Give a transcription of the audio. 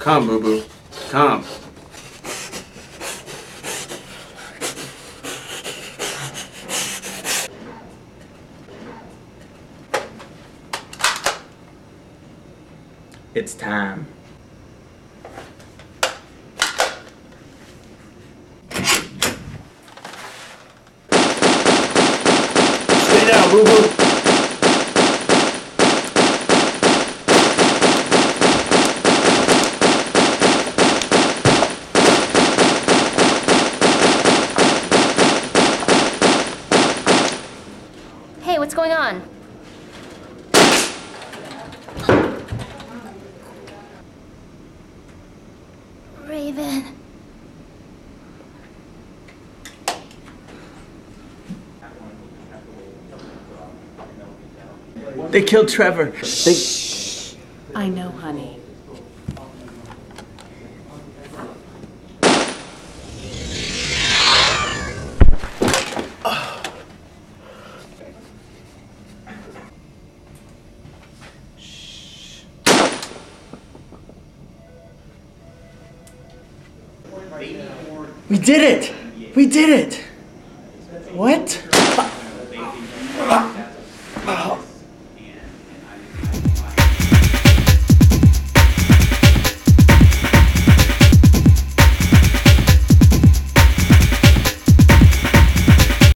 Come, boo boo. Come. It's time. Stay down, boo boo. What's going on? Raven. They killed Trevor. They. I know, honey. We did it! We did it! What?